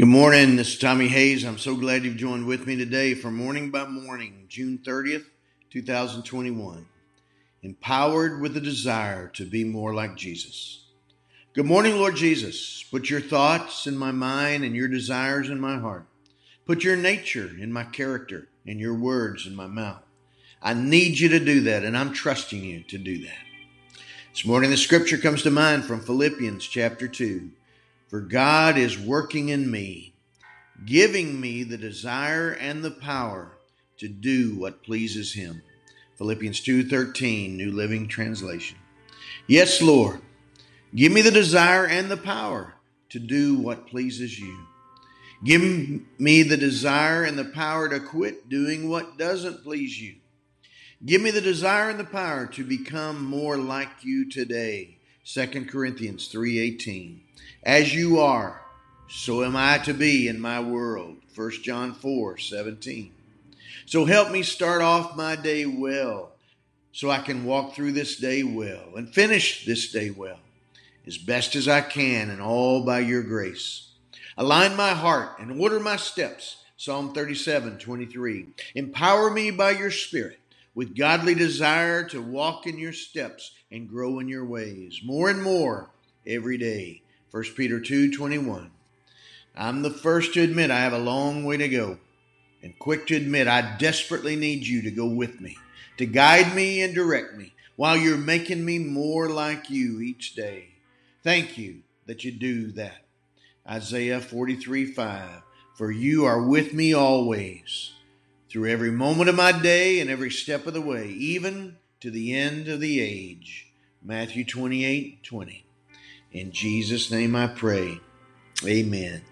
Good morning. This is Tommy Hayes. I'm so glad you've joined with me today for Morning by Morning, June 30th, 2021. Empowered with a desire to be more like Jesus. Good morning, Lord Jesus. Put your thoughts in my mind and your desires in my heart. Put your nature in my character and your words in my mouth. I need you to do that, and I'm trusting you to do that. This morning, the scripture comes to mind from Philippians chapter 2. For God is working in me, giving me the desire and the power to do what pleases him. Philippians 2:13, New Living Translation. Yes, Lord, give me the desire and the power to do what pleases you. Give me the desire and the power to quit doing what doesn't please you. Give me the desire and the power to become more like you today. 2 Corinthians 3:18. As you are, so am I to be in my world. 1 John 4:17. So help me start off my day well, so I can walk through this day well and finish this day well, as best as I can and all by your grace. Align my heart and order my steps. Psalm 37:23. Empower me by your spirit with godly desire to walk in your steps and grow in your ways more and more every day. 1 Peter 2:21. I'm the first to admit I have a long way to go and quick to admit I desperately need you to go with me, to guide me and direct me while you're making me more like you each day. Thank you that you do that. Isaiah 43:5. For you are with me always through every moment of my day and every step of the way, even to the end of the age. Matthew 28 20. In Jesus' name I pray. Amen.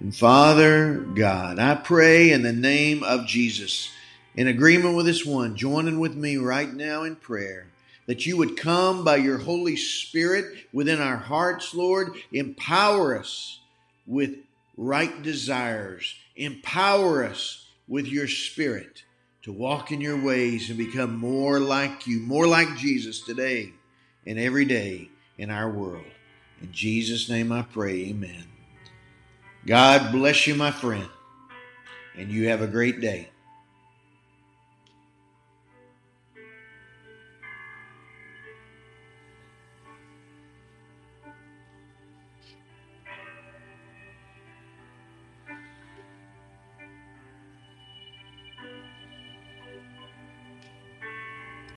And Father God, I pray in the name of Jesus, in agreement with this one, joining with me right now in prayer, that you would come by your Holy Spirit within our hearts, Lord. Empower us with right desires. Empower us with your spirit to walk in your ways and become more like you, more like Jesus today and every day in our world. In Jesus' name I pray, amen. God bless you, my friend, and you have a great day.